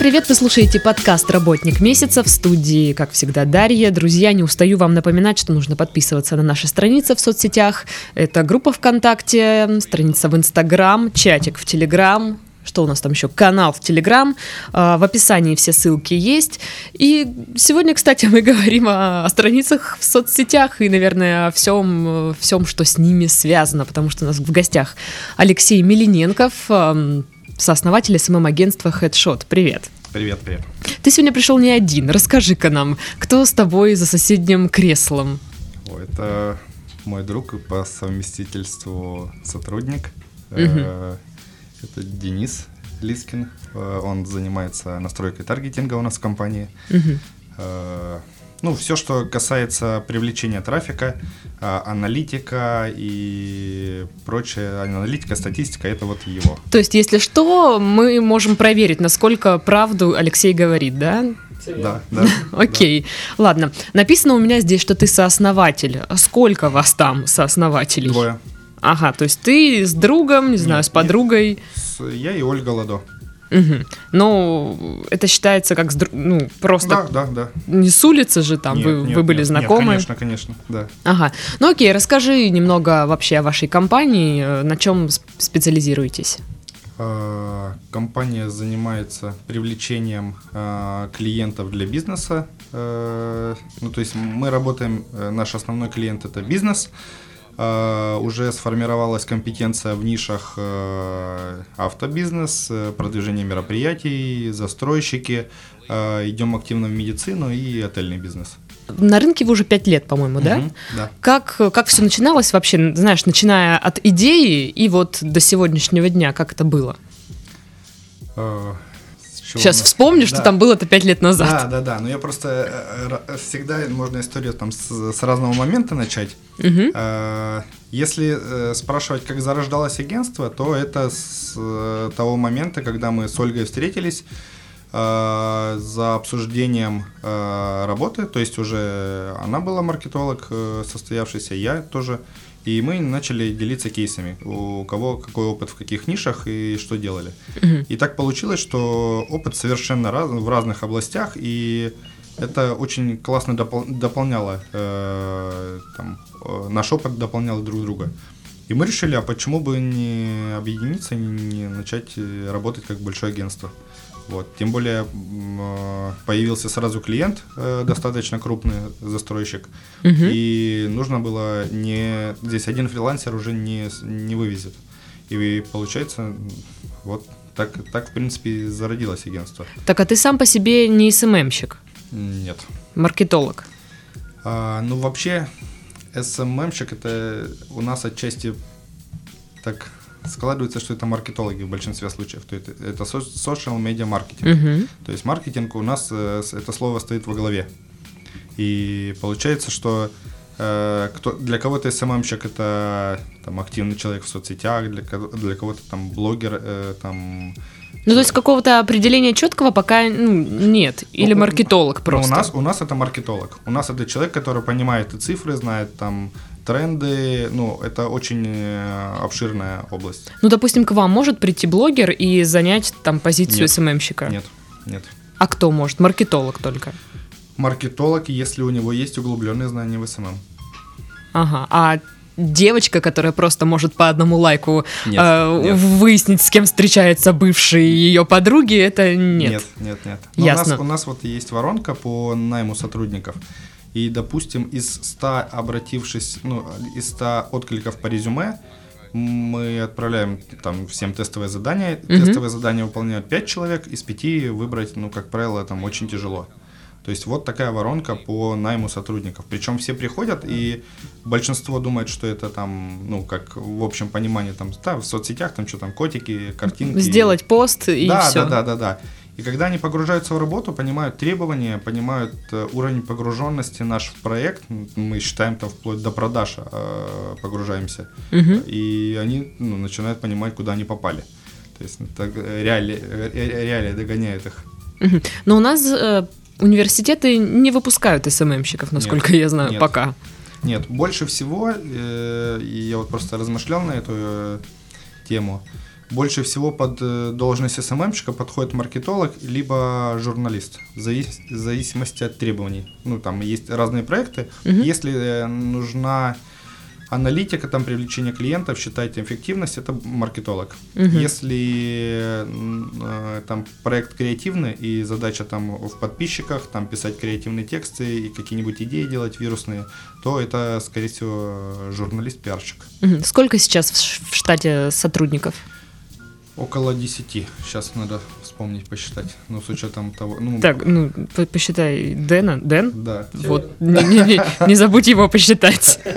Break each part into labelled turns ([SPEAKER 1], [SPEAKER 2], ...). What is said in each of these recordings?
[SPEAKER 1] привет! Вы слушаете подкаст «Работник месяца» в студии, как всегда, Дарья. Друзья, не устаю вам напоминать, что нужно подписываться на наши страницы в соцсетях. Это группа ВКонтакте, страница в Инстаграм, чатик в Телеграм, что у нас там еще? Канал в Телеграм. А, в описании все ссылки есть. И сегодня, кстати, мы говорим о, о страницах в соцсетях и, наверное, о всем, всем, что с ними связано, потому что у нас в гостях Алексей Милиненков, сооснователь СММ-агентства Headshot. Привет.
[SPEAKER 2] Привет, привет.
[SPEAKER 1] Ты сегодня пришел не один. Расскажи-ка нам, кто с тобой за соседним креслом?
[SPEAKER 2] О, это мой друг и по совместительству сотрудник.
[SPEAKER 1] Угу.
[SPEAKER 2] Это Денис Лискин. Э, он занимается настройкой таргетинга у нас в компании.
[SPEAKER 1] Угу.
[SPEAKER 2] Ну, все, что касается привлечения трафика, э, аналитика и прочее, аналитика, статистика, это вот его.
[SPEAKER 1] То есть, если что, мы можем проверить, насколько правду Алексей говорит, да?
[SPEAKER 2] Да, да.
[SPEAKER 1] Окей.
[SPEAKER 2] Да.
[SPEAKER 1] Ладно. Написано у меня здесь, что ты сооснователь. Сколько вас там сооснователей?
[SPEAKER 2] Двое.
[SPEAKER 1] Ага, то есть ты с другом, не знаю, нет, с подругой.
[SPEAKER 2] С, я и Ольга Ладо.
[SPEAKER 1] Угу. Ну, это считается как, ну, просто...
[SPEAKER 2] Да, да, да.
[SPEAKER 1] Не с улицы же там,
[SPEAKER 2] нет,
[SPEAKER 1] вы,
[SPEAKER 2] нет,
[SPEAKER 1] вы были
[SPEAKER 2] нет,
[SPEAKER 1] знакомы?
[SPEAKER 2] Нет, конечно, конечно, да.
[SPEAKER 1] Ага. Ну окей, расскажи немного вообще о вашей компании, э, на чем специализируетесь?
[SPEAKER 2] А, компания занимается привлечением а, клиентов для бизнеса. Э, ну, то есть мы работаем, э, наш основной клиент это бизнес, Э, уже сформировалась компетенция в нишах э, автобизнес, э, продвижение мероприятий, застройщики. Идем активно в медицину и отельный бизнес.
[SPEAKER 1] На рынке вы уже пять лет, по-моему, да?
[SPEAKER 2] Угу, да.
[SPEAKER 1] Как, как все начиналось вообще, знаешь, начиная от идеи и вот до сегодняшнего дня, как это было? Сейчас вспомню, что да. там было-то пять лет назад.
[SPEAKER 2] Да, да, да. Но я просто э, э, всегда можно историю там с, с разного момента начать.
[SPEAKER 1] Угу.
[SPEAKER 2] Если спрашивать, как зарождалось агентство, то это с того момента, когда мы с Ольгой встретились за обсуждением работы, то есть уже она была маркетолог состоявшийся, я тоже и мы начали делиться кейсами, у кого какой опыт в каких нишах и что делали.
[SPEAKER 1] Угу.
[SPEAKER 2] И так получилось, что опыт совершенно раз, в разных областях, и это очень классно допол дополняло, э, там, э, наш опыт дополнял друг друга. И мы решили, а почему бы не объединиться, не начать э, работать как большое агентство. Вот. Тем более э, появился сразу клиент, э, достаточно крупный застройщик,
[SPEAKER 1] угу.
[SPEAKER 2] и нужно было не... Здесь один фрилансер уже не, не вывезет. И получается, вот так, так, в принципе, зародилось агентство.
[SPEAKER 1] Так, а ты сам по себе не СММщик?
[SPEAKER 2] Нет.
[SPEAKER 1] Маркетолог?
[SPEAKER 2] А, ну, вообще, СММщик это у нас отчасти так складывается, что это маркетологи в большинстве случаев. То это, это social media маркетинг.
[SPEAKER 1] Uh-huh.
[SPEAKER 2] То есть маркетинг у нас э, это слово стоит во главе. И получается, что э, кто, для кого-то СММщик это там, активный человек в соцсетях, для, для кого-то там блогер, э, там
[SPEAKER 1] ну, то есть какого-то определения четкого пока ну, нет. Или ну, маркетолог просто.
[SPEAKER 2] Ну, у, нас, у нас это маркетолог. У нас это человек, который понимает и цифры, знает там тренды, ну, это очень э, обширная область.
[SPEAKER 1] Ну, допустим, к вам может прийти блогер и занять там позицию
[SPEAKER 2] нет,
[SPEAKER 1] СММщика?
[SPEAKER 2] Нет, нет.
[SPEAKER 1] А кто может? Маркетолог только?
[SPEAKER 2] Маркетолог, если у него есть углубленные знания в СММ.
[SPEAKER 1] Ага, а девочка, которая просто может по одному лайку
[SPEAKER 2] нет, э, нет.
[SPEAKER 1] выяснить, с кем встречаются бывшие ее подруги, это нет.
[SPEAKER 2] Нет, нет, нет. Но
[SPEAKER 1] Ясно.
[SPEAKER 2] У нас, у нас вот есть воронка по найму сотрудников. И, допустим, из 100 обратившись, ну, из 100 откликов по резюме, мы отправляем там всем тестовые задания.
[SPEAKER 1] Mm-hmm.
[SPEAKER 2] Тестовые задания выполняют 5 человек, из 5 выбрать, ну, как правило, там очень тяжело. То есть вот такая воронка по найму сотрудников. Причем все приходят, и большинство думает, что это там, ну, как в общем понимании, там, да, в соцсетях, там, что там, котики, картинки.
[SPEAKER 1] Сделать пост и
[SPEAKER 2] да,
[SPEAKER 1] все.
[SPEAKER 2] Да, да, да, да. И когда они погружаются в работу, понимают требования, понимают э, уровень погруженности наш в проект, мы считаем там вплоть до продаж э, погружаемся,
[SPEAKER 1] угу.
[SPEAKER 2] и они ну, начинают понимать, куда они попали. То есть так, реалии, реалии догоняют их.
[SPEAKER 1] Угу. Но у нас э, университеты не выпускают СММщиков, насколько
[SPEAKER 2] нет,
[SPEAKER 1] я знаю,
[SPEAKER 2] нет.
[SPEAKER 1] пока.
[SPEAKER 2] Нет, больше всего, э, я вот просто размышлял на эту э, тему, больше всего под э, должность СММщика подходит маркетолог либо журналист, в зависимости от требований. Ну, там есть разные проекты. Угу. Если э, нужна аналитика, там привлечение клиентов, считайте эффективность, это маркетолог. Угу. Если э, там проект креативный и задача там в подписчиках, там писать креативные тексты и какие-нибудь идеи делать вирусные, то это, скорее всего, журналист-пиарщик.
[SPEAKER 1] Угу. Сколько сейчас в штате сотрудников?
[SPEAKER 2] Около 10. Сейчас надо вспомнить, посчитать. Ну, с учетом того... Ну,
[SPEAKER 1] так, ну, посчитай Дэна. Дэн?
[SPEAKER 2] Да.
[SPEAKER 1] Вот, не, не, не, не забудь его посчитать.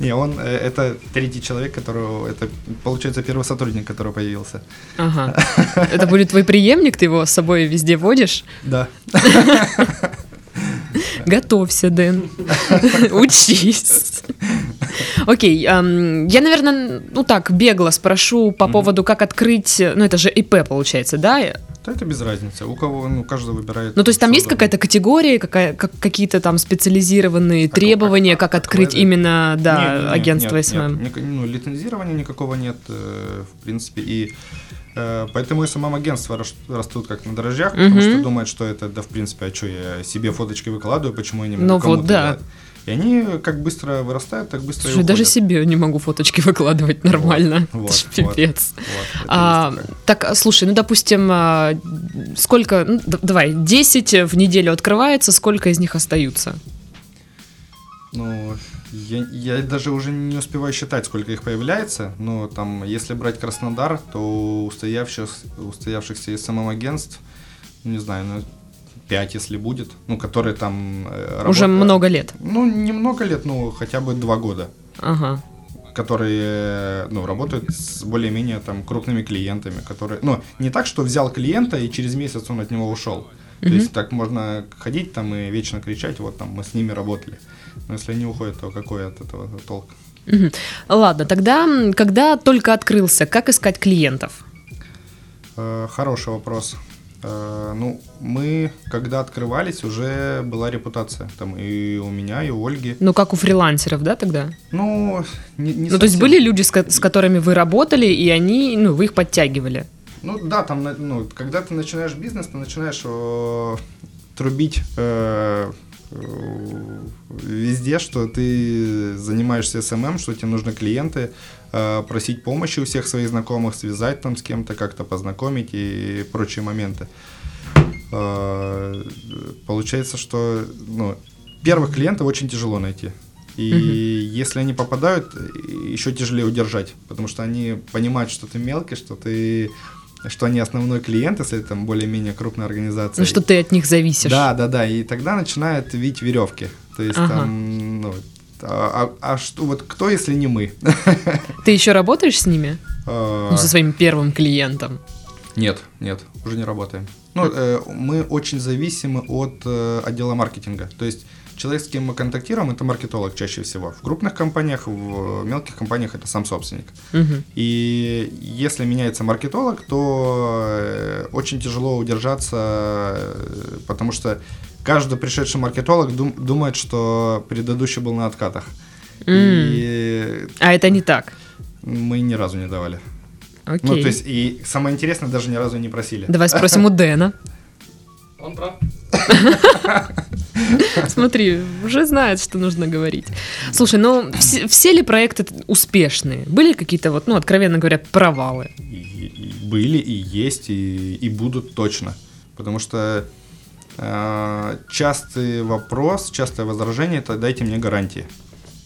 [SPEAKER 2] Не, он, э, это третий человек, которого, это, получается, первый сотрудник, который появился.
[SPEAKER 1] Ага. Это будет твой преемник, ты его с собой везде водишь?
[SPEAKER 2] Да.
[SPEAKER 1] Готовься, Дэн. Учись. Окей, я, наверное, ну так, бегло спрошу по поводу, как открыть, ну это же ИП получается, да?
[SPEAKER 2] Да это без разницы. У кого, ну, каждый выбирает.
[SPEAKER 1] Ну, то есть там есть какая-то категория, какая, как, какие-то там специализированные как, требования, как, как, как открыть как, именно, да, нет, агентство
[SPEAKER 2] нет,
[SPEAKER 1] СММ?
[SPEAKER 2] Нет, ну, лицензирования никакого нет, э, в принципе, и э, Поэтому и самом агентства растут как на дрожжах, угу. потому что думают, что это, да, в принципе, а что я себе фоточки выкладываю, почему я не могу
[SPEAKER 1] Ну вот, да.
[SPEAKER 2] И они как быстро вырастают, так быстро
[SPEAKER 1] Слушай, и даже себе не могу фоточки выкладывать нормально. Вот, вот, пипец. Вот, вот, а, так, слушай, ну, допустим, а, сколько, ну, давай, 10 в неделю открывается, сколько из них остаются?
[SPEAKER 2] Ну, я, я даже уже не успеваю считать, сколько их появляется, но там, если брать Краснодар, то устоявшихся, устоявшихся СММ-агентств, не знаю, ну, 5, если будет, ну, которые там
[SPEAKER 1] э, Уже много лет.
[SPEAKER 2] Ну, не много лет, ну, хотя бы 2 года.
[SPEAKER 1] Ага.
[SPEAKER 2] Которые, ну, работают с более-менее там крупными клиентами, которые, ну, не так, что взял клиента и через месяц он от него ушел. То есть так можно ходить там и вечно кричать, вот там мы с ними работали. Но если они уходят, то какой от этого толк?
[SPEAKER 1] Угу. Ладно, тогда, когда только открылся, как искать клиентов?
[SPEAKER 2] Э, хороший вопрос. Э, ну, мы, когда открывались, уже была репутация. Там и у меня, и у Ольги.
[SPEAKER 1] Ну, как у фрилансеров, да, тогда?
[SPEAKER 2] Ну, не, не
[SPEAKER 1] Ну, совсем. то есть были люди, с, с которыми вы работали, и они, ну, вы их подтягивали?
[SPEAKER 2] Ну, да, там, ну, когда ты начинаешь бизнес, ты начинаешь о, трубить э, везде, что ты занимаешься СММ, что тебе нужны клиенты, э, просить помощи у всех своих знакомых, связать там с кем-то, как-то познакомить и прочие моменты. Э, получается, что ну, первых клиентов очень тяжело найти. И угу. если они попадают, еще тяжелее удержать, потому что они понимают, что ты мелкий, что ты что они основной клиент, если там более-менее крупная организация.
[SPEAKER 1] Ну, что ты от них зависишь.
[SPEAKER 2] Да, да, да. И тогда начинают вить веревки. То есть ага. там, ну, а, а, а что, вот кто, если не мы?
[SPEAKER 1] Ты еще работаешь с ними? А. Ну, со своим первым клиентом?
[SPEAKER 2] Нет, нет, уже не работаем. Ну, э, мы очень зависимы от э, отдела маркетинга. То есть человек, с кем мы контактируем, это маркетолог чаще всего. В крупных компаниях, в мелких компаниях это сам собственник. Угу. И если меняется маркетолог, то э, очень тяжело удержаться, э, потому что каждый пришедший маркетолог дум, думает, что предыдущий был на откатах.
[SPEAKER 1] Mm. И... А это не так?
[SPEAKER 2] Мы ни разу не давали.
[SPEAKER 1] Окей.
[SPEAKER 2] Ну, то есть, и самое интересное, даже ни разу не просили.
[SPEAKER 1] Давай спросим у Дэна.
[SPEAKER 3] Он прав.
[SPEAKER 1] Смотри, уже знает, что нужно говорить. Слушай, ну все, все ли проекты успешные? Были какие-то вот, ну, откровенно говоря, провалы?
[SPEAKER 2] И, и были, и есть, и, и будут точно. Потому что э, частый вопрос, частое возражение это дайте мне гарантии.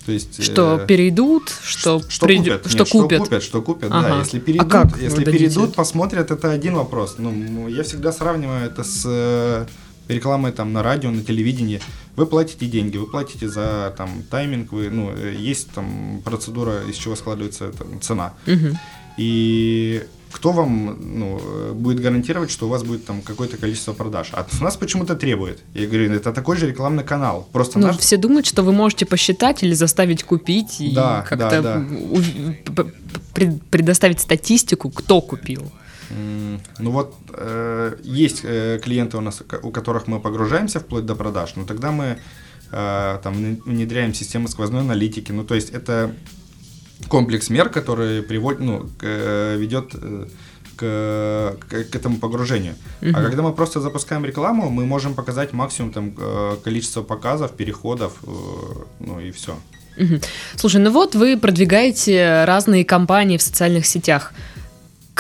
[SPEAKER 1] То есть, что э, перейдут, что,
[SPEAKER 2] что, прид... купят,
[SPEAKER 1] что, Нет, купят.
[SPEAKER 2] что купят, что купят, ага. да. Если а перейдут, а как если перейдут, посмотрят, это один вопрос. Ну, я всегда сравниваю это с э, рекламой там на радио, на телевидении, вы платите деньги, вы платите за там тайминг, вы, ну, есть там процедура, из чего складывается там, цена.
[SPEAKER 1] Угу.
[SPEAKER 2] И кто вам ну, будет гарантировать, что у вас будет там какое-то количество продаж? А от нас почему-то требует. Я говорю, это такой же рекламный канал. Просто
[SPEAKER 1] ну,
[SPEAKER 2] наш...
[SPEAKER 1] все думают, что вы можете посчитать или заставить купить и да, как-то да, да. предоставить статистику, кто купил.
[SPEAKER 2] Ну вот э, есть э, клиенты у нас, у которых мы погружаемся вплоть до продаж, но тогда мы э, там внедряем систему сквозной аналитики. Ну то есть это комплекс мер, который приводит, ну, к, э, ведет э, к, к, к этому погружению.
[SPEAKER 1] Мгм.
[SPEAKER 2] А когда мы просто запускаем рекламу, мы можем показать максимум там э, количество показов, переходов, ну и все.
[SPEAKER 1] Слушай, ну вот вы продвигаете разные компании в социальных сетях.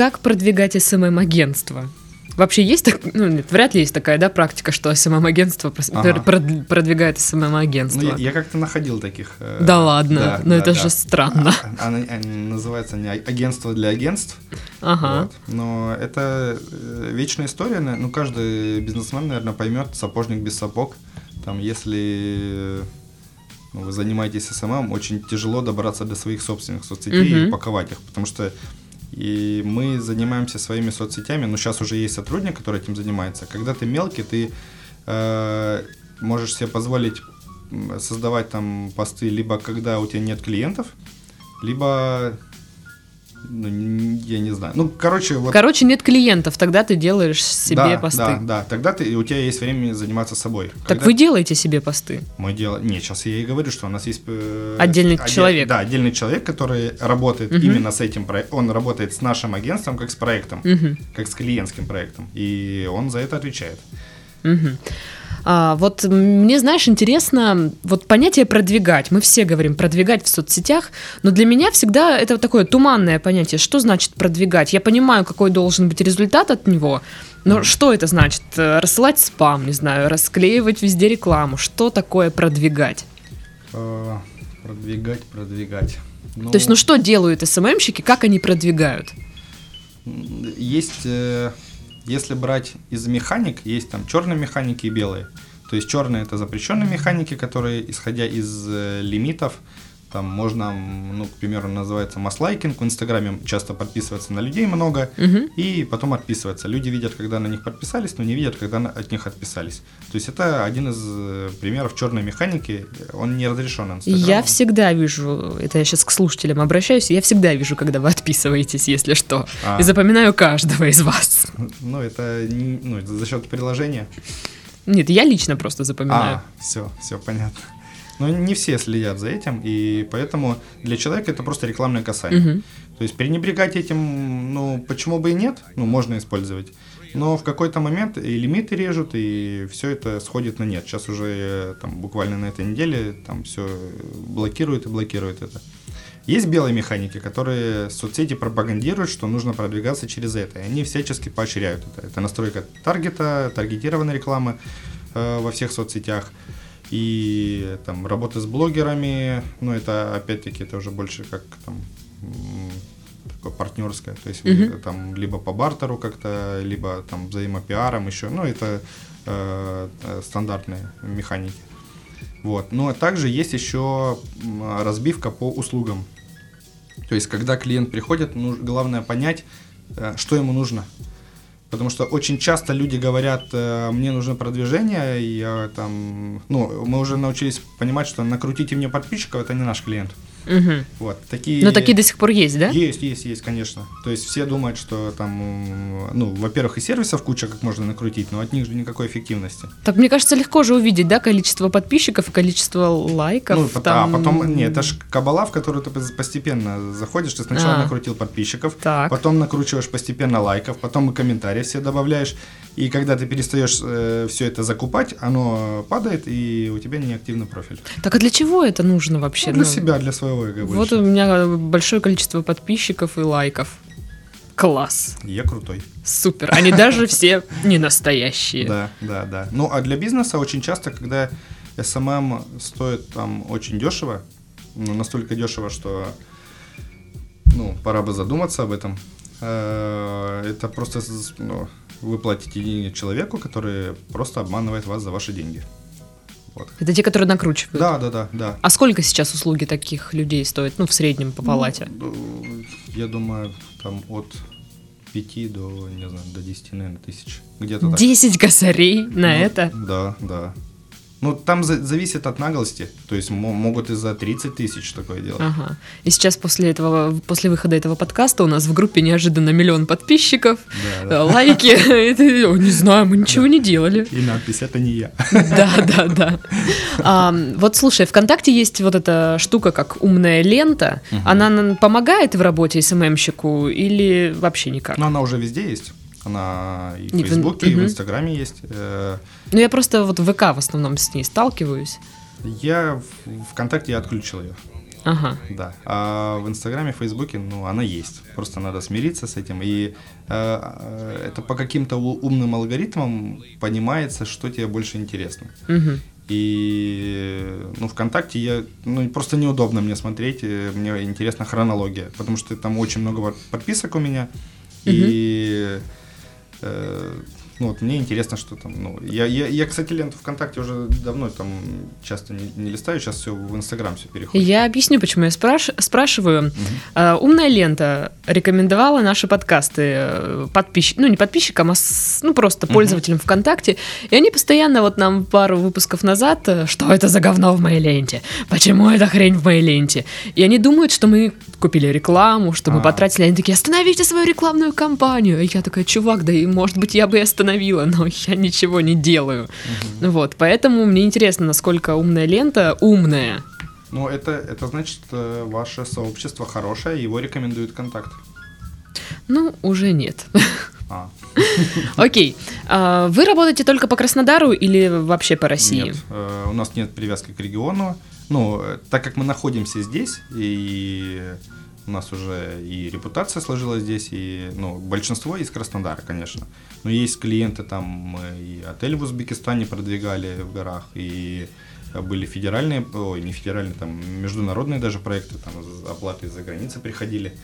[SPEAKER 1] Как продвигать СММ-агентство? Вообще есть так, ну нет, вряд ли есть такая, да, практика, что СММ-агентство прос-
[SPEAKER 2] Ага.
[SPEAKER 1] пр- прод- продвигает СММ-агентство.
[SPEAKER 2] Ну, я, я как-то находил таких. э,
[SPEAKER 1] Да ладно,
[SPEAKER 2] да,
[SPEAKER 1] ну
[SPEAKER 2] да,
[SPEAKER 1] это
[SPEAKER 2] да.
[SPEAKER 1] же странно.
[SPEAKER 2] А- Она, она называется не а- агентство для агентств.
[SPEAKER 1] Ага.
[SPEAKER 2] Вот. Но это э, вечная история. Ну, каждый бизнесмен, наверное, поймет, сапожник без сапог. Там, если ну, вы занимаетесь СММ, очень тяжело добраться до своих собственных соцсетей
[SPEAKER 1] Мгм.
[SPEAKER 2] и упаковать их, потому что и мы занимаемся своими соцсетями, но сейчас уже есть сотрудник, который этим занимается. Когда ты мелкий, ты э, можешь себе позволить создавать там посты либо когда у тебя нет клиентов, либо ну, я не знаю. Ну, короче, вот
[SPEAKER 1] Короче, нет клиентов, тогда ты делаешь себе
[SPEAKER 2] да,
[SPEAKER 1] посты.
[SPEAKER 2] Да, да, тогда ты, у тебя есть время заниматься собой.
[SPEAKER 1] Так
[SPEAKER 2] Когда
[SPEAKER 1] вы делаете себе посты?
[SPEAKER 2] мы делаем. Не, сейчас я и говорю, что у нас есть э,
[SPEAKER 1] Отдельный
[SPEAKER 2] отдель-
[SPEAKER 1] человек.
[SPEAKER 2] Да, отдельный человек, который работает
[SPEAKER 1] Мгм.
[SPEAKER 2] именно с этим проектом. Он работает с нашим агентством, как с проектом,
[SPEAKER 1] Мгм.
[SPEAKER 2] как с клиентским проектом. И он за это отвечает.
[SPEAKER 1] Мгм. А, вот мне, знаешь, интересно, вот понятие продвигать. Мы все говорим продвигать в соцсетях, но для меня всегда это такое туманное понятие. Что значит продвигать? Я понимаю, какой должен быть результат от него, но что это значит? Э, Рассылать спам, не знаю, расклеивать везде рекламу. Что такое продвигать?
[SPEAKER 2] Э, Продвигать, продвигать.
[SPEAKER 1] То есть, ну что делают СММщики, как они продвигают?
[SPEAKER 2] Есть, э, если брать из механик, есть там черные механики и белые. То есть черные это запрещенные механики, которые, исходя из э, лимитов, там можно, ну, к примеру, называется масс-лайкинг. В Инстаграме часто подписывается на людей много,
[SPEAKER 1] Мгм.
[SPEAKER 2] и потом отписываться. Люди видят, когда на них подписались, но не видят, когда на- от них отписались. То есть это один из э, примеров черной механики. Он не разрешен
[SPEAKER 1] Я
[SPEAKER 2] Инстаграмом.
[SPEAKER 1] всегда вижу, это я сейчас к слушателям обращаюсь, я всегда вижу, когда вы отписываетесь, если что.
[SPEAKER 2] А.
[SPEAKER 1] И запоминаю каждого из вас.
[SPEAKER 2] Ну, это, не- ну, это за счет приложения.
[SPEAKER 1] Нет, я лично просто запоминаю.
[SPEAKER 2] А, все, все понятно. Но не все следят за этим, и поэтому для человека это просто рекламное касание.
[SPEAKER 1] Мгм.
[SPEAKER 2] То есть пренебрегать этим, ну, почему бы и нет, ну, можно использовать. Но в какой-то момент и лимиты режут, и все это сходит на нет. Сейчас уже там буквально на этой неделе там все блокирует и блокирует это. Есть белые механики, которые соцсети пропагандируют, что нужно продвигаться через это. И они всячески поощряют это. Это настройка таргета, таргетированная реклама э, во всех соцсетях. И там работа с блогерами, ну это опять-таки это уже больше как там такое партнерское, то есть вы,
[SPEAKER 1] Мгм.
[SPEAKER 2] там либо по бартеру как-то, либо там взаимопиаром еще, ну это э, э, стандартные механики. Вот. Но также есть еще разбивка по услугам. То есть, когда клиент приходит, ну, главное понять, э, что ему нужно. Потому что очень часто люди говорят, э, мне нужно продвижение, я там, ну, мы уже научились понимать, что накрутите мне подписчиков, это не наш клиент.
[SPEAKER 1] Мгм.
[SPEAKER 2] Вот, такие...
[SPEAKER 1] Но такие до сих пор есть, да?
[SPEAKER 2] Есть, есть, есть, конечно. То есть все думают, что там, ну, во-первых, и сервисов куча, как можно накрутить, но от них же никакой эффективности.
[SPEAKER 1] Так мне кажется, легко же увидеть, да, количество подписчиков и количество лайков.
[SPEAKER 2] Ну, пот-
[SPEAKER 1] там.
[SPEAKER 2] а потом, нет, это ж кабала, в которую ты пос- постепенно заходишь, ты сначала
[SPEAKER 1] А.
[SPEAKER 2] накрутил подписчиков,
[SPEAKER 1] Так.
[SPEAKER 2] потом накручиваешь постепенно лайков, потом и комментарии все добавляешь, и когда ты перестаешь все это закупать, оно падает, и у тебя неактивный профиль.
[SPEAKER 1] Так а для чего это нужно вообще?
[SPEAKER 2] Ну, для
[SPEAKER 1] Ну,
[SPEAKER 2] себя, для своего
[SPEAKER 1] Вот
[SPEAKER 2] больше.
[SPEAKER 1] у меня большое количество подписчиков и лайков. Класс.
[SPEAKER 2] Я крутой.
[SPEAKER 1] Супер. Они даже все не настоящие.
[SPEAKER 2] Да, да, да. Ну, а для бизнеса очень часто, когда SMM стоит там очень дешево, ну, настолько дешево, что ну, пора бы задуматься об этом. Э, Это просто ну, вы платите деньги человеку, который просто обманывает вас за ваши деньги. Вот.
[SPEAKER 1] Это те, которые накручивают.
[SPEAKER 2] Да, да, да, да.
[SPEAKER 1] А сколько сейчас услуги таких людей стоят? Ну, в среднем по палате.
[SPEAKER 2] Ну, я думаю, там от 5 до, не знаю, до 10, наверное, тысяч. Где-то так.
[SPEAKER 1] 10 косарей на
[SPEAKER 2] Ну,
[SPEAKER 1] это.
[SPEAKER 2] Да, да. Ну, там за- зависит от наглости. То есть мо- могут и за 30 тысяч такое делать.
[SPEAKER 1] Ага. И сейчас после этого, после выхода этого подкаста у нас в группе неожиданно миллион подписчиков,
[SPEAKER 2] Да, да.
[SPEAKER 1] э, лайки. Это, «О, Не знаю, мы ничего не делали.
[SPEAKER 2] И надпись «Это не я».
[SPEAKER 1] Да, да, да. А, вот слушай, ВКонтакте есть вот эта штука, как умная лента. Она помогает в работе СММщику или вообще никак?
[SPEAKER 2] Но она уже везде есть. Она и в Фейсбуке, и в. Инстаграме есть.
[SPEAKER 1] Ну, я просто вот в ВК в основном с ней сталкиваюсь.
[SPEAKER 2] Я в ВКонтакте я отключил ее.
[SPEAKER 1] Ага.
[SPEAKER 2] Да. А в Инстаграме, Фейсбуке, ну, она есть. Просто надо смириться с этим. И э, э, это по каким-то умным алгоритмам понимается, что тебе больше интересно.
[SPEAKER 1] Мгм.
[SPEAKER 2] И ну, ВКонтакте я, ну, просто неудобно мне смотреть, э, мне интересна хронология, потому что там очень много подписок у меня, и э, ну, вот мне интересно, что там, ну, я, я, я, кстати, ленту ВКонтакте уже давно там часто не, не листаю, сейчас все в Инстаграм все переходит.
[SPEAKER 1] Я объясню, почему. Я спраш- спрашиваю. А, умная лента рекомендовала наши подкасты э, подписчик, ну не подписчикам, а с- ну просто пользователям ВКонтакте, и они постоянно вот нам пару выпусков назад, э, что это за говно в моей ленте, почему эта хрень в моей ленте, и они думают, что мы купили рекламу, что мы
[SPEAKER 2] А.
[SPEAKER 1] потратили, они такие, остановите свою рекламную кампанию, и я такая, чувак, да и может быть я бы и остановила, но я ничего не делаю, вот, поэтому мне интересно, насколько умная лента умная.
[SPEAKER 2] Ну, это, это значит, э, ваше сообщество хорошее, его рекомендует контакт.
[SPEAKER 1] Ну, уже нет.
[SPEAKER 2] А,
[SPEAKER 1] Окей. А, Вы работаете только по Краснодару или вообще по России?
[SPEAKER 2] Нет, э, у нас нет привязки к региону. Ну, э, так как мы находимся здесь, и у нас уже и репутация сложилась здесь, и, ну, большинство из Краснодара, конечно. Но есть клиенты, там, и отель в Узбекистане продвигали в горах, и были федеральные, ой, не федеральные, там, международные даже проекты, там, оплаты из-за границы приходили.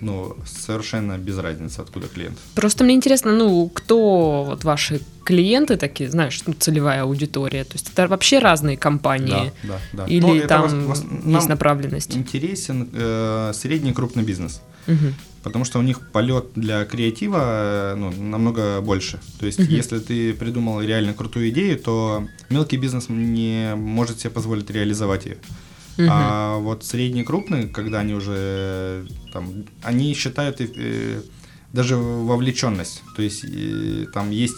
[SPEAKER 2] Ну, совершенно без разницы, откуда клиент.
[SPEAKER 1] Просто мне интересно, ну, кто вот ваши клиенты такие, знаешь, ну, целевая аудитория? То есть это вообще разные компании?
[SPEAKER 2] Да, да, да.
[SPEAKER 1] Или
[SPEAKER 2] Ну,
[SPEAKER 1] там
[SPEAKER 2] вос- вос-
[SPEAKER 1] есть направленность?
[SPEAKER 2] интересен э, средний крупный бизнес.
[SPEAKER 1] Мгм.
[SPEAKER 2] Потому что у них полет для креатива э, ну, намного больше. То есть,
[SPEAKER 1] Мгм.
[SPEAKER 2] если ты придумал реально крутую идею, то мелкий бизнес не может себе позволить реализовать ее.
[SPEAKER 1] Мгм.
[SPEAKER 2] А вот средний крупный, когда они уже там, они считают э, даже вовлеченность. То есть э, там есть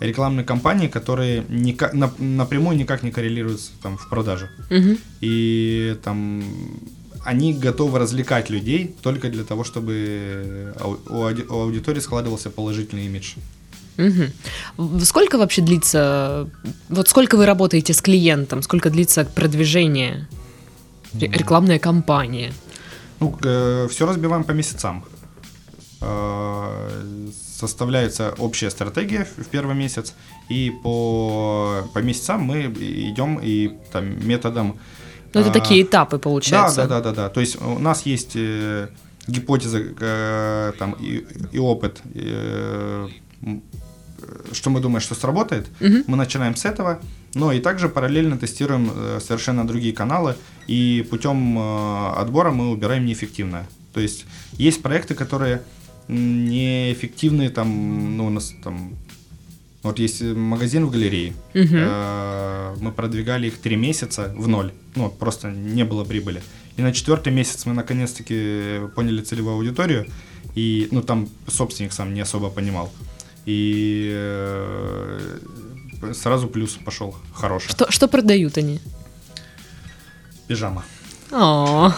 [SPEAKER 2] рекламные кампании, которые никак, нап- напрямую никак не коррелируются там, в продаже.
[SPEAKER 1] Мгм.
[SPEAKER 2] И там они готовы развлекать людей только для того, чтобы у ауди- у аудитории складывался положительный имидж.
[SPEAKER 1] В- Сколько вообще длится, вот сколько вы работаете с клиентом, сколько длится продвижение, ре- рекламная кампания?
[SPEAKER 2] Ну, все разбиваем по месяцам. Э, Составляется общая стратегия в первый месяц, и по, по месяцам мы идем и там методом...
[SPEAKER 1] Ну, это
[SPEAKER 2] а,
[SPEAKER 1] такие этапы,
[SPEAKER 2] Да,
[SPEAKER 1] получается.
[SPEAKER 2] да, да, да, да. То есть у нас есть э, гипотеза э, там и, и опыт, э, э, что мы думаем, что сработает.
[SPEAKER 1] Мгм.
[SPEAKER 2] Мы начинаем с этого, но и также параллельно тестируем э, совершенно другие каналы, и путем э, отбора мы убираем неэффективное. То есть есть проекты, которые неэффективные, там, ну, у нас там, вот есть э, магазин в галерее. Э, мы продвигали их три месяца в ноль, ну, просто не было прибыли. И на четвертый месяц мы наконец-таки поняли целевую аудиторию, и, ну, там собственник сам не особо понимал. И сразу плюс пошел хороший.
[SPEAKER 1] Что, что продают они?
[SPEAKER 2] Пижама.
[SPEAKER 1] О,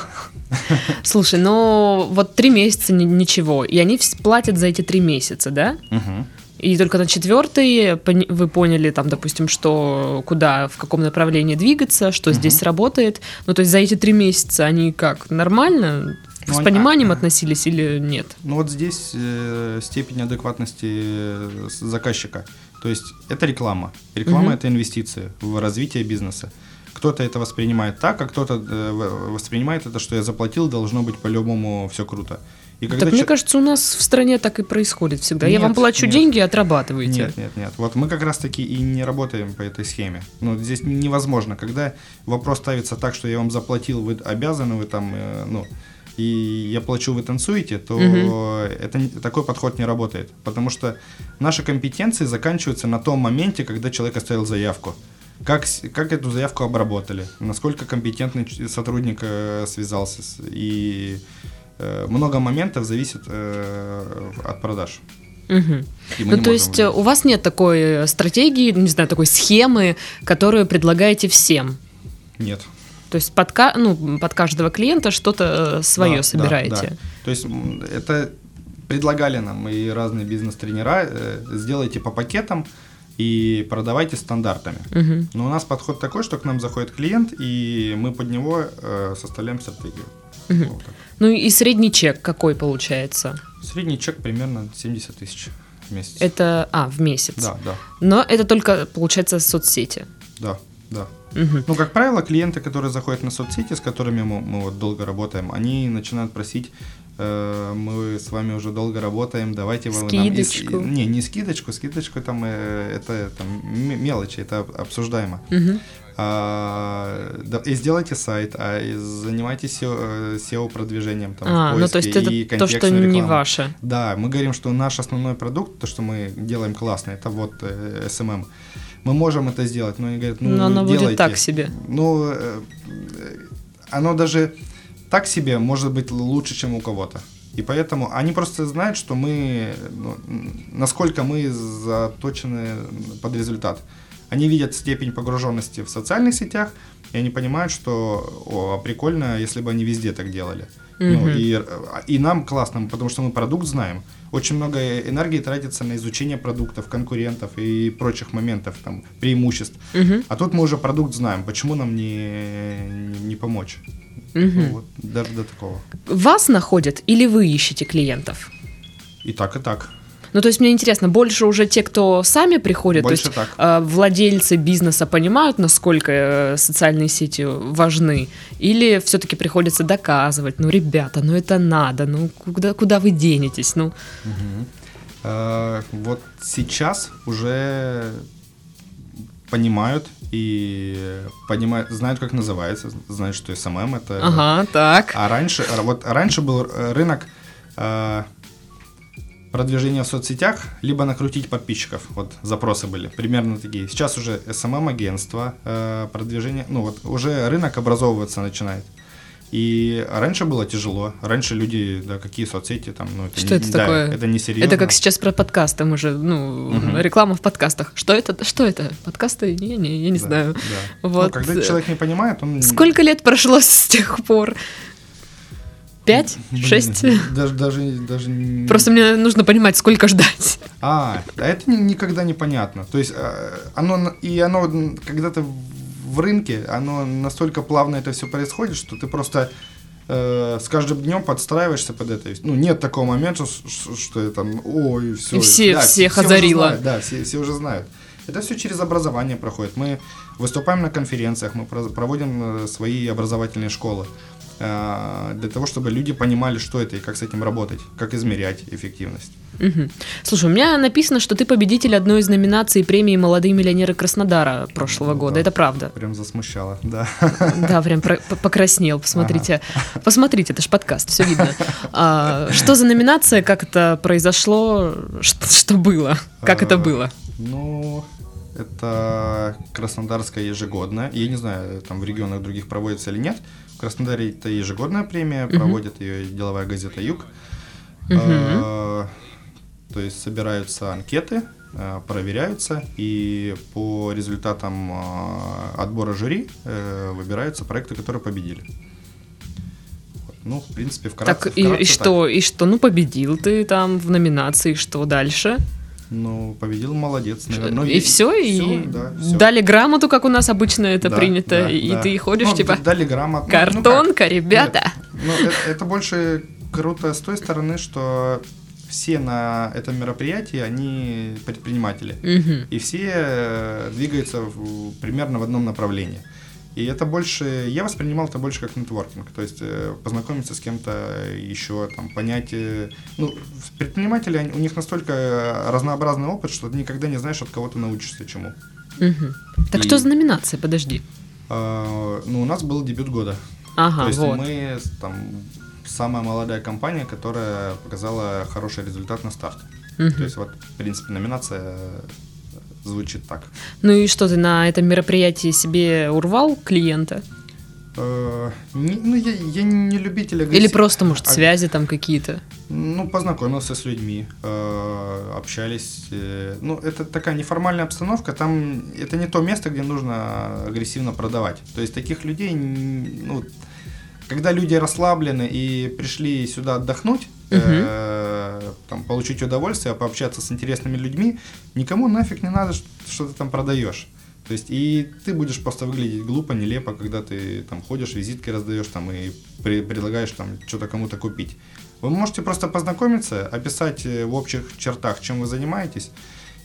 [SPEAKER 1] Слушай, ну вот три месяца ни- ничего, и они платят за эти три месяца, да?
[SPEAKER 2] Мгм.
[SPEAKER 1] И только на четвертый вы поняли, там, допустим, что куда, в каком направлении двигаться, что здесь сработает. Ну, то есть за эти три месяца они как, нормально?
[SPEAKER 2] Ну,
[SPEAKER 1] с
[SPEAKER 2] они-
[SPEAKER 1] пониманием
[SPEAKER 2] а-
[SPEAKER 1] относились или нет?
[SPEAKER 2] Ну вот здесь э, степень адекватности э, заказчика. То есть это реклама. Реклама
[SPEAKER 1] Мгм.
[SPEAKER 2] это инвестиции в развитие бизнеса. Кто-то это воспринимает так, а кто-то э, воспринимает это, что я заплатил, должно быть по-любому все круто. И когда
[SPEAKER 1] так мне
[SPEAKER 2] чё-
[SPEAKER 1] кажется, у нас в стране так и происходит всегда. Я
[SPEAKER 2] Нет,
[SPEAKER 1] вам плачу
[SPEAKER 2] нет.
[SPEAKER 1] деньги, отрабатывайте.
[SPEAKER 2] Нет, нет, нет. Вот мы как раз таки и не работаем по этой схеме. Ну, здесь невозможно. Когда вопрос ставится так, что я вам заплатил, вы обязаны, вы там, э, ну, и я плачу, вы танцуете, то
[SPEAKER 1] Мгм.
[SPEAKER 2] это такой подход не работает. Потому что наши компетенции заканчиваются на том моменте, когда человек оставил заявку. Как, как эту заявку обработали, насколько компетентный сотрудник э, связался. с- и э, много моментов зависит э, от продаж. Мы
[SPEAKER 1] Ну, то есть э,
[SPEAKER 2] влиять.
[SPEAKER 1] у вас нет такой э, стратегии, не знаю, такой схемы, которую предлагаете всем.
[SPEAKER 2] Нет.
[SPEAKER 1] То есть под, ну, под каждого клиента что-то свое
[SPEAKER 2] Да, да,
[SPEAKER 1] собираете.
[SPEAKER 2] да. То есть это предлагали нам и разные бизнес-тренера, э, сделайте по пакетам и продавайте стандартами.
[SPEAKER 1] Мгм.
[SPEAKER 2] Но у нас подход такой, что к нам заходит клиент, и мы под него э, составляем стратегию.
[SPEAKER 1] Мгм.
[SPEAKER 2] Вот так.
[SPEAKER 1] Ну и средний чек какой получается?
[SPEAKER 2] Средний чек примерно 70 тысяч в месяц.
[SPEAKER 1] Это, а, в месяц.
[SPEAKER 2] Да, да,
[SPEAKER 1] Но это только, получается, соцсети.
[SPEAKER 2] да, да. Ну, как правило, клиенты, которые заходят на соцсети, с которыми мы, мы вот долго работаем, они начинают просить, э, мы с вами уже долго работаем, давайте вы нам... и
[SPEAKER 1] Скидочку.
[SPEAKER 2] не, не скидочку, скидочку там э, это там, мелочи, это обсуждаемо.
[SPEAKER 1] Мгм.
[SPEAKER 2] А, да, и сделайте сайт, а и занимайтесь SEO, э, SEO-продвижением. Там, в
[SPEAKER 1] А, ну то есть
[SPEAKER 2] поиске
[SPEAKER 1] это
[SPEAKER 2] и
[SPEAKER 1] то, что
[SPEAKER 2] контекстную
[SPEAKER 1] не
[SPEAKER 2] рекламу.
[SPEAKER 1] ваше.
[SPEAKER 2] Да, мы говорим, что наш основной продукт, то, что мы делаем классно, это вот SMM. Мы можем это сделать, но они говорят, ну,
[SPEAKER 1] Но оно будет
[SPEAKER 2] делайте.
[SPEAKER 1] так себе.
[SPEAKER 2] Ну, э, э, оно даже так себе может быть лучше, чем у кого-то. И поэтому они просто знают, что мы, ну, насколько мы заточены под результат. Они видят степень погруженности в социальных сетях, и они понимают, что о, прикольно, если бы они везде так делали. Ну, и, э, и нам классно, потому что мы продукт знаем. Очень много энергии тратится на изучение продуктов, конкурентов и прочих моментов, там, преимуществ.
[SPEAKER 1] Мгм.
[SPEAKER 2] А тут мы уже продукт знаем, почему нам не, не, помочь? Ну, вот, даже до такого.
[SPEAKER 1] Вас находят или вы ищете клиентов?
[SPEAKER 2] И так, и так.
[SPEAKER 1] Ну, то есть мне интересно, больше уже те, кто сами приходят,
[SPEAKER 2] Больше
[SPEAKER 1] то есть
[SPEAKER 2] так.
[SPEAKER 1] э, владельцы бизнеса понимают, насколько э, социальные сети важны, или все-таки приходится доказывать, ну, ребята, ну это надо, ну куда, куда вы денетесь, ну,
[SPEAKER 2] Э, вот сейчас уже понимают и понимают, знают, как называется, знают, что SMM это.
[SPEAKER 1] ага, так,
[SPEAKER 2] А раньше, а вот раньше был рынок продвижения в соцсетях, либо накрутить подписчиков. Вот запросы были примерно такие. Сейчас уже SMM-агентство, э, продвижение, ну вот уже рынок образовываться начинает. И раньше было тяжело. Раньше люди, да, какие соцсети там, ну это
[SPEAKER 1] Что
[SPEAKER 2] не,
[SPEAKER 1] это
[SPEAKER 2] да,
[SPEAKER 1] такое?
[SPEAKER 2] Это не серьезно.
[SPEAKER 1] это как сейчас про подкасты, мы же, ну,
[SPEAKER 2] Мгм.
[SPEAKER 1] реклама в подкастах, что это, что это, подкасты, не, не, я не
[SPEAKER 2] Да,
[SPEAKER 1] знаю,
[SPEAKER 2] да.
[SPEAKER 1] Вот,
[SPEAKER 2] Ну, когда
[SPEAKER 1] э,
[SPEAKER 2] человек не понимает, он
[SPEAKER 1] сколько лет прошло с тех пор? Пять? Шесть?
[SPEAKER 2] Даже, даже, даже
[SPEAKER 1] Просто мне нужно понимать, сколько ждать.
[SPEAKER 2] А, а это ни- никогда непонятно. То есть э, оно и оно н- когда ты в рынке, оно настолько плавно это все происходит, что ты просто э, с каждым днем подстраиваешься под это. Ну, нет такого момента, ш- что это, там, ой, все.
[SPEAKER 1] И все- всех озарило.
[SPEAKER 2] да, все, все уже знают. Это все через образование проходит. Мы выступаем на конференциях, мы про- проводим э, свои образовательные школы для того, чтобы люди понимали, что это и как с этим работать, как измерять эффективность.
[SPEAKER 1] Мгм. Слушай, у меня написано, что ты победитель одной из номинаций премии «Молодые миллионеры Краснодара» прошлого
[SPEAKER 2] Ну
[SPEAKER 1] года.
[SPEAKER 2] да.
[SPEAKER 1] Это правда?
[SPEAKER 2] Прям засмущало, да.
[SPEAKER 1] Да, прям про- покраснел. Посмотрите, посмотрите, это ж подкаст, все видно. А, что за номинация, как это произошло, что, что было, как это
[SPEAKER 2] А,
[SPEAKER 1] было?
[SPEAKER 2] Ну, это Краснодарская ежегодная. Я не знаю, там в регионах других проводится или нет. В Краснодаре это ежегодная премия,
[SPEAKER 1] Мгм.
[SPEAKER 2] проводит ее деловая газета «Юг». А, То есть собираются анкеты, а, проверяются, и по результатам а, отбора жюри э, выбираются проекты, которые победили. Ну, в принципе, вкратце.
[SPEAKER 1] Так, и,
[SPEAKER 2] вкратце
[SPEAKER 1] и
[SPEAKER 2] так.
[SPEAKER 1] что, и что, ну, победил ты там в номинации, что дальше?
[SPEAKER 2] Ну, победил, молодец, наверное. Ну,
[SPEAKER 1] и все, и
[SPEAKER 2] да,
[SPEAKER 1] дали грамоту, как у нас обычно это
[SPEAKER 2] Да,
[SPEAKER 1] принято,
[SPEAKER 2] да,
[SPEAKER 1] и
[SPEAKER 2] да.
[SPEAKER 1] ты ходишь,
[SPEAKER 2] Ну,
[SPEAKER 1] типа,
[SPEAKER 2] дали грамотно. Ну,
[SPEAKER 1] картонка,
[SPEAKER 2] ну
[SPEAKER 1] ребята.
[SPEAKER 2] Нет, ну, это, это больше круто с той стороны, что все на этом мероприятии, они предприниматели.
[SPEAKER 1] Мгм.
[SPEAKER 2] И все э, двигаются в- примерно в одном направлении. И это больше, я воспринимал это больше как нетворкинг, то есть э, познакомиться с кем-то еще, там, понять, э, ну, предприниматели, они- у них настолько разнообразный опыт, что ты никогда не знаешь, от кого ты научишься чему.
[SPEAKER 1] Мгм. Так
[SPEAKER 2] И-
[SPEAKER 1] что за номинация, подожди.
[SPEAKER 2] А, ну, у нас был дебют года.
[SPEAKER 1] Ага,
[SPEAKER 2] То есть
[SPEAKER 1] вот.
[SPEAKER 2] мы там самая молодая компания, которая показала хороший результат на старт.
[SPEAKER 1] Мгм.
[SPEAKER 2] То есть вот, в принципе, номинация э, звучит так.
[SPEAKER 1] Ну и что, ты на этом мероприятии себе урвал клиента?
[SPEAKER 2] Э, не- ну, я, я не любитель
[SPEAKER 1] Или
[SPEAKER 2] агрессив-
[SPEAKER 1] просто, может,
[SPEAKER 2] а-
[SPEAKER 1] связи там какие-то?
[SPEAKER 2] Ну, познакомился с людьми, э, общались. э, Ну, это такая неформальная обстановка, там это не то место, где нужно агрессивно продавать. То есть таких людей, ну, когда люди расслаблены и пришли сюда отдохнуть, э, там, получить удовольствие, пообщаться с интересными людьми, никому нафиг не надо, что ты там продаешь. То есть и ты будешь просто выглядеть глупо, нелепо, когда ты там ходишь, визитки раздаешь там и при- предлагаешь там что-то кому-то купить. Вы можете просто познакомиться, описать э, в общих чертах, чем вы занимаетесь,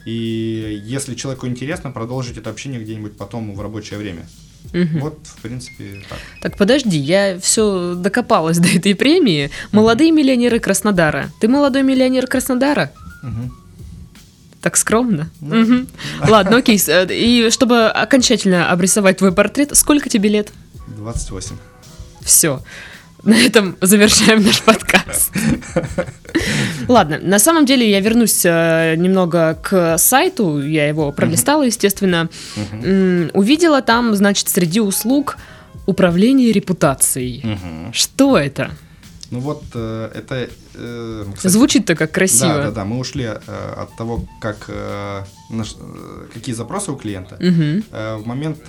[SPEAKER 2] и если человеку интересно, продолжить это общение где-нибудь потом в рабочее время.
[SPEAKER 1] Мгм.
[SPEAKER 2] Вот, в принципе, так.
[SPEAKER 1] Так, подожди, я все докопалась до этой премии. Молодые миллионеры Краснодара. Ты молодой миллионер Краснодара?
[SPEAKER 2] Мгм.
[SPEAKER 1] Так скромно.
[SPEAKER 2] Ну.
[SPEAKER 1] Мгм. Ладно, окей. э, И чтобы окончательно обрисовать твой портрет, сколько тебе лет?
[SPEAKER 2] 28.
[SPEAKER 1] Все. На этом завершаем наш подкаст. Ладно, на самом деле я вернусь э, немного к сайту, я его пролистала, естественно. Увидела там, значит, среди услуг управление репутацией. Что это?
[SPEAKER 2] Ну вот, э, это... э, кстати,
[SPEAKER 1] Звучит-то как красиво.
[SPEAKER 2] Да, да, да. Мы ушли э, от того, как, наш- какие запросы у клиента. В момент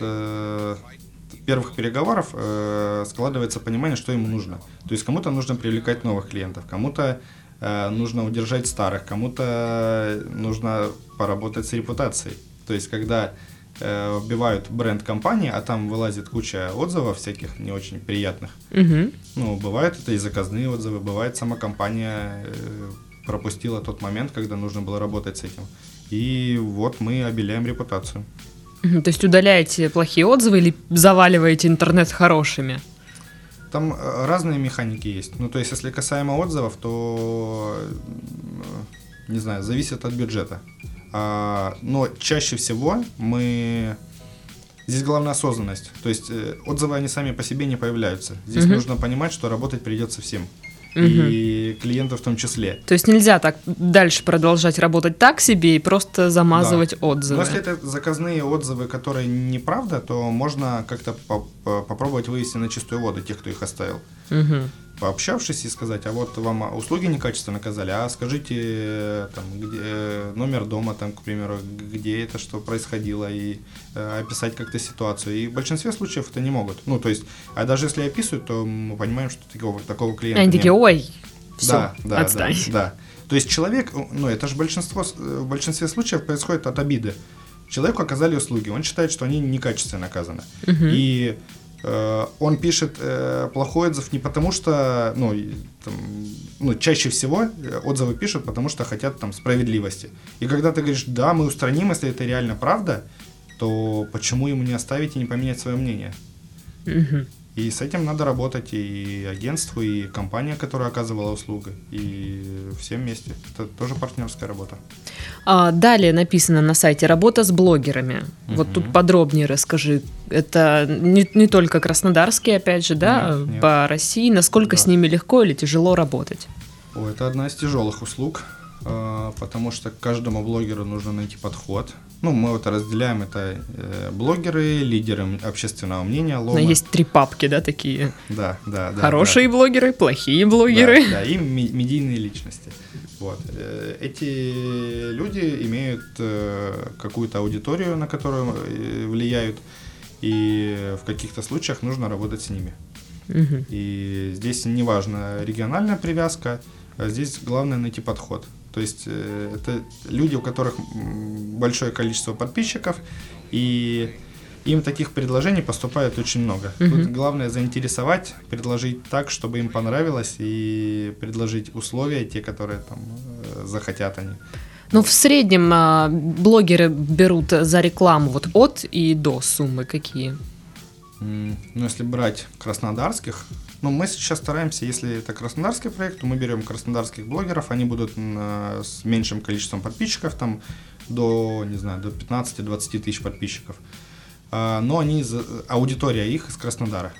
[SPEAKER 2] первых переговоров э, складывается понимание, что ему нужно. То есть кому-то нужно привлекать новых клиентов, кому-то э, нужно удержать старых, кому-то нужно поработать с репутацией. То есть когда э, вбивают бренд компании, а там вылазит куча отзывов всяких не очень приятных,
[SPEAKER 1] Мгм.
[SPEAKER 2] ну, бывают это и заказные отзывы, бывает сама компания э, пропустила тот момент, когда нужно было работать с этим. И вот мы обеляем репутацию.
[SPEAKER 1] То есть удаляете плохие отзывы или заваливаете интернет хорошими?
[SPEAKER 2] Там э, разные механики есть. Ну, то есть, если касаемо отзывов, то, э, не знаю, зависит от бюджета. А, но чаще всего мы... Здесь главная осознанность. То есть, э, отзывы, они сами по себе не появляются. Здесь
[SPEAKER 1] Мгм.
[SPEAKER 2] нужно понимать, что работать придется всем.
[SPEAKER 1] Мгм.
[SPEAKER 2] И клиенту в том числе.
[SPEAKER 1] То есть нельзя так дальше продолжать работать так себе и просто замазывать отзывы.
[SPEAKER 2] Но если это заказные отзывы, которые неправда, то можно как-то по- по- попробовать вывести на чистую воду тех, кто их оставил.
[SPEAKER 1] Мгм.
[SPEAKER 2] Пообщавшись и сказать, а вот вам услуги некачественно оказали, а скажите э, там, где, э, номер дома, там, к примеру, где это, что происходило, и э, описать как-то ситуацию. И в большинстве случаев это не могут. Ну, то есть, а даже если описывают, то мы понимаем, что такого, такого клиента
[SPEAKER 1] Они такие, ой, все,
[SPEAKER 2] Да, да,
[SPEAKER 1] отстань.
[SPEAKER 2] да, да. То есть человек, ну это же большинство, в большинстве случаев происходит от обиды. Человеку оказали услуги, он считает, что они некачественно оказаны.
[SPEAKER 1] Мгм.
[SPEAKER 2] И он пишет э, плохой отзыв не потому, что, ну, там, ну, чаще всего э, отзывы пишут, потому что хотят там справедливости. И когда ты говоришь, да, мы устраним, если это реально правда, то почему ему не оставить и не поменять свое мнение?
[SPEAKER 1] Мгм.
[SPEAKER 2] И с этим надо работать и агентству, и компания, которая оказывала услугу, и всем вместе. Это тоже партнерская работа.
[SPEAKER 1] А, далее написано на сайте «Работа с блогерами». Вот тут подробнее расскажи. Это не, не только краснодарские, опять же, да,
[SPEAKER 2] Нет, нет.
[SPEAKER 1] по России. Насколько
[SPEAKER 2] Да.
[SPEAKER 1] с ними легко или тяжело работать?
[SPEAKER 2] О, это одна из тяжелых услуг, потому что каждому блогеру нужно найти подход. Ну, мы вот разделяем это э, блогеры, лидеры общественного мнения,
[SPEAKER 1] Но
[SPEAKER 2] лома.
[SPEAKER 1] есть три папки, да, такие.
[SPEAKER 2] Да, да, да.
[SPEAKER 1] Хорошие блогеры, плохие
[SPEAKER 2] да.
[SPEAKER 1] блогеры.
[SPEAKER 2] Да, да, и медийные личности. Вот. Э, Эти люди имеют э, какую-то аудиторию, на которую влияют, и в каких-то случаях нужно работать с ними.
[SPEAKER 1] Мгм.
[SPEAKER 2] И здесь не важно региональная привязка, а здесь главное найти подход. То есть э, это люди, у которых большое количество подписчиков, и им таких предложений поступает очень много.
[SPEAKER 1] Мгм.
[SPEAKER 2] Тут главное заинтересовать, предложить так, чтобы им понравилось, и предложить условия, те, которые там э, захотят они.
[SPEAKER 1] Ну, в среднем а, блогеры берут за рекламу вот от и до суммы какие?
[SPEAKER 2] Ну, если брать краснодарских, ну, мы сейчас стараемся, если это краснодарский проект, то мы берем краснодарских блогеров, они будут э, с меньшим количеством подписчиков, там до, не знаю, до 15-20 тысяч подписчиков. а, но они, аудитория их из Краснодара.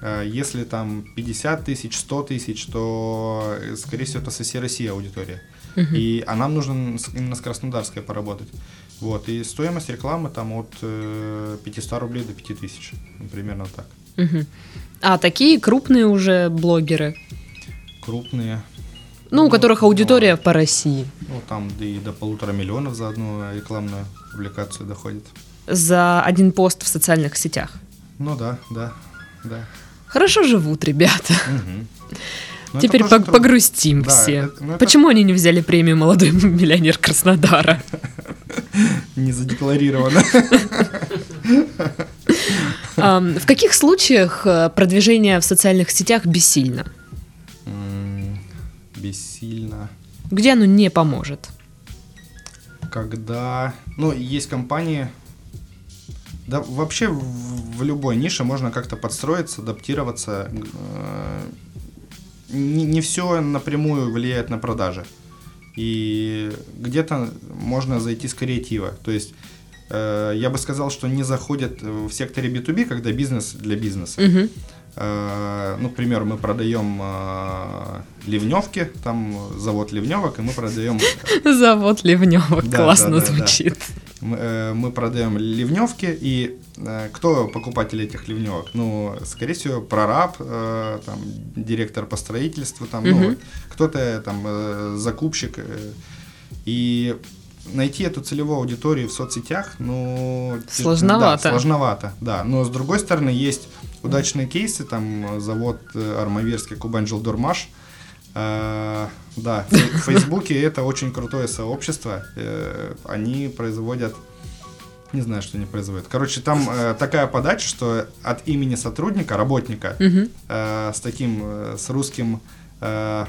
[SPEAKER 2] А, Если там 50 тысяч, 100 тысяч, то, э, скорее всего, это со всей России аудитория. И, а нам нужно именно с Краснодарской поработать. Вот, и стоимость рекламы там от э, 500 рублей до 5000, ну, примерно так.
[SPEAKER 1] Мгм. А такие крупные уже блогеры,
[SPEAKER 2] Крупные,
[SPEAKER 1] ну, у
[SPEAKER 2] Ну,
[SPEAKER 1] которых аудитория по России,
[SPEAKER 2] ну там и до полутора миллионов за одну рекламную публикацию доходит.
[SPEAKER 1] за один пост в социальных сетях.
[SPEAKER 2] Ну да, да, да.
[SPEAKER 1] Хорошо живут ребята.
[SPEAKER 2] Но это
[SPEAKER 1] Теперь
[SPEAKER 2] труд.
[SPEAKER 1] погрустим
[SPEAKER 2] Да,
[SPEAKER 1] все.
[SPEAKER 2] это- ну, это-
[SPEAKER 1] Почему они не взяли премию «Молодой миллионер Краснодара»?
[SPEAKER 2] Не задекларировано.
[SPEAKER 1] Ам, В каких случаях э, продвижение в социальных сетях бессильно?
[SPEAKER 2] Бессильно.
[SPEAKER 1] Где оно не поможет?
[SPEAKER 2] когда, ну, есть компании, да вообще в, любой нише можно как-то подстроиться, адаптироваться. э, Не, не все напрямую влияет на продажи. И где-то можно зайти с креатива. То есть я бы сказал, что не заходят в секторе B2B, когда бизнес для бизнеса. Э, Ну, к примеру, мы продаем э, ливневки, там завод ливневок, и мы продаем
[SPEAKER 1] Завод Ливнева.
[SPEAKER 2] Да,
[SPEAKER 1] Классно
[SPEAKER 2] да, да, да.
[SPEAKER 1] звучит.
[SPEAKER 2] Мы, э, мы продаем ливневки, и э, кто покупатель этих ливневок? Ну, скорее всего, прораб, э, там, директор по строительству, там, ну, кто-то там э, закупщик. э, и найти эту целевую аудиторию в соцсетях, ну...
[SPEAKER 1] Сложновато.
[SPEAKER 2] Да, сложновато, да. Но с другой стороны, есть удачные кейсы, там, э, завод э, Армавирский Кубань Жилдурмаш, Э, Да, в Фейсбуке это очень крутое сообщество. Э, Они производят не знаю, что они производят. Короче, там э, такая подача, что от имени сотрудника, работника,
[SPEAKER 1] Мгм.
[SPEAKER 2] э, с таким, э, с русским, э,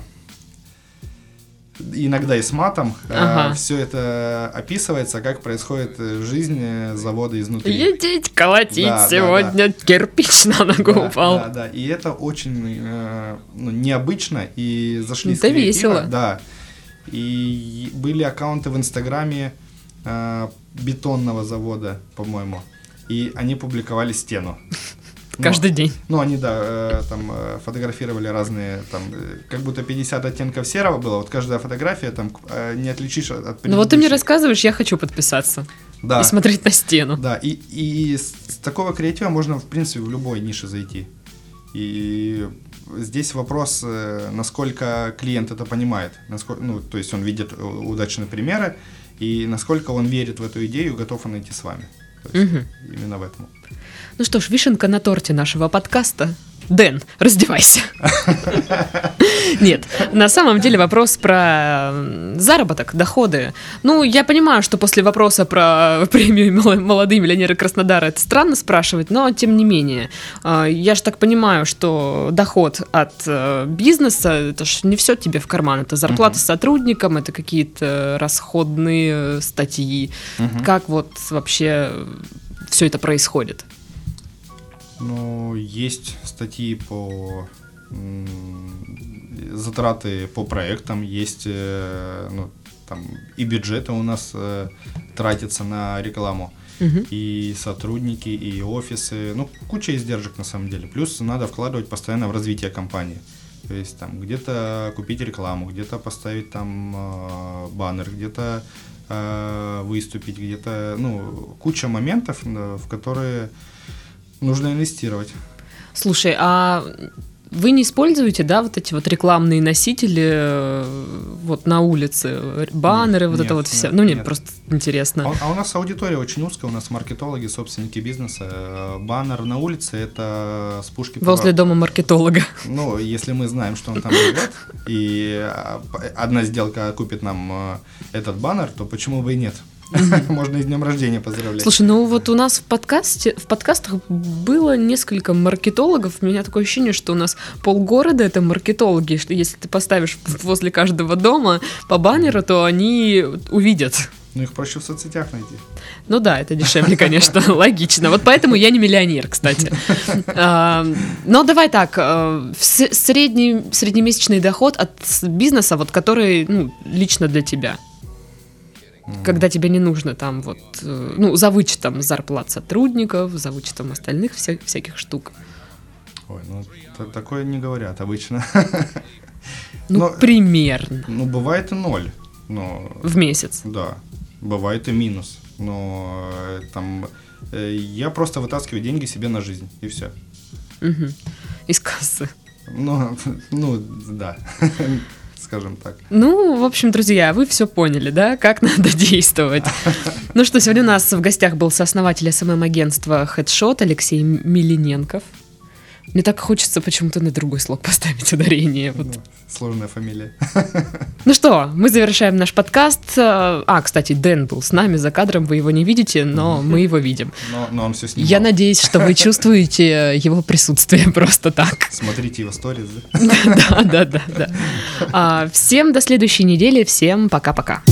[SPEAKER 2] иногда и с матом,
[SPEAKER 1] Ага.
[SPEAKER 2] все это описывается, как происходит э, жизнь э, завода изнутри.
[SPEAKER 1] Едеть, колотить
[SPEAKER 2] Да, да,
[SPEAKER 1] сегодня кирпич на ногу
[SPEAKER 2] Да,
[SPEAKER 1] упал.
[SPEAKER 2] Да, да, и это очень э, ну, необычно, и зашли с
[SPEAKER 1] Это весело.
[SPEAKER 2] Да, и были аккаунты в Инстаграме э, бетонного завода, по-моему, и они публиковали стену. Ну,
[SPEAKER 1] Каждый день.
[SPEAKER 2] Ну, они, да, э, там э, фотографировали разные, там, э, как будто 50 оттенков серого было, вот каждая фотография там не отличишь от
[SPEAKER 1] Ну вот ты мне рассказываешь, я хочу подписаться
[SPEAKER 2] Да.
[SPEAKER 1] и смотреть на стену.
[SPEAKER 2] Да, и, и с, такого креатива можно, в принципе, в любой нише зайти. И здесь вопрос, насколько клиент это понимает. Насколько, ну, то есть он видит удачные примеры, и насколько он верит в эту идею, готов он идти с вами. То есть
[SPEAKER 1] Мгм.
[SPEAKER 2] Именно в этом.
[SPEAKER 1] Ну что ж, вишенка на торте нашего подкаста. Дэн, раздевайся. Нет, на самом деле вопрос про заработок, доходы. Ну, я понимаю, что после вопроса про премию «Мол- «Молодые миллионеры Краснодара» это странно спрашивать, но тем не менее. а, Я же так понимаю, что доход от э, бизнеса, это ж не все тебе в карман. Это зарплата
[SPEAKER 2] Мгм.
[SPEAKER 1] сотрудникам, это какие-то расходные э, статьи.
[SPEAKER 2] Мгм.
[SPEAKER 1] Как вот вообще все это происходит?
[SPEAKER 2] Ну, есть статьи по затраты по проектам, есть э, ну, там и бюджеты у нас э, тратятся на рекламу.
[SPEAKER 1] Мгм.
[SPEAKER 2] и сотрудники, и офисы, ну, куча издержек на самом деле. Плюс надо вкладывать постоянно в развитие компании. То есть там где-то купить рекламу, где-то поставить там э, баннер, где-то э, выступить, где-то, ну, куча моментов, э, в которые нужно инвестировать.
[SPEAKER 1] Слушай, а вы не используете, да, вот эти вот рекламные носители э, вот на улице, э, баннеры,
[SPEAKER 2] Нет,
[SPEAKER 1] вот это
[SPEAKER 2] нет,
[SPEAKER 1] вот все?
[SPEAKER 2] нет,
[SPEAKER 1] Ну, нет,
[SPEAKER 2] нет.
[SPEAKER 1] просто интересно.
[SPEAKER 2] А, а у нас аудитория очень узкая, у нас маркетологи, собственники бизнеса. Э, Баннер на улице это с пушки
[SPEAKER 1] Возле
[SPEAKER 2] пора-
[SPEAKER 1] дома маркетолога.
[SPEAKER 2] Ну, если мы знаем, что он там живет, и одна сделка купит нам этот баннер, то почему бы и нет? Можно и с днем рождения поздравлять.
[SPEAKER 1] Слушай, ну вот у нас в подкасте, в подкастах было несколько маркетологов. У меня такое ощущение, что у нас полгорода это маркетологи, что если ты поставишь возле каждого дома по баннеру, то они увидят.
[SPEAKER 2] Ну, их проще в соцсетях найти.
[SPEAKER 1] Ну да, это дешевле, конечно, логично. Вот поэтому я не миллионер, кстати. А, Но давай так, э, средний, среднемесячный доход от бизнеса, вот который, ну, лично для тебя. Когда тебе не нужно там вот, э, ну, за вычетом зарплат сотрудников, за вычетом остальных вся, всяких штук.
[SPEAKER 2] Ой, ну та- такое не говорят обычно.
[SPEAKER 1] Ну,
[SPEAKER 2] Но-
[SPEAKER 1] примерно
[SPEAKER 2] Ну, бывает и ноль. Но
[SPEAKER 1] в месяц.
[SPEAKER 2] да, бывает и минус. Но э, там э, я просто вытаскиваю деньги себе на жизнь, и все.
[SPEAKER 1] Мгм. Из кассы.
[SPEAKER 2] Ну, ну, да, скажем так.
[SPEAKER 1] Ну, в общем, друзья, вы все поняли, да, как надо действовать. Ну что, сегодня у нас в гостях был сооснователь СММ-агентства Headshot Алексей Милиненков. Мне так хочется почему-то на другой слог поставить ударение. Вот.
[SPEAKER 2] Ну, Сложная фамилия.
[SPEAKER 1] Ну что, мы завершаем наш подкаст. А, кстати, Дэн был с нами за кадром, вы его не видите, но мы его видим.
[SPEAKER 2] Но, но он все снимал.
[SPEAKER 1] Я надеюсь, что вы чувствуете его присутствие просто так.
[SPEAKER 2] Смотрите его сторис.
[SPEAKER 1] Да, да, да, да. А, Всем до следующей недели, всем пока-пока.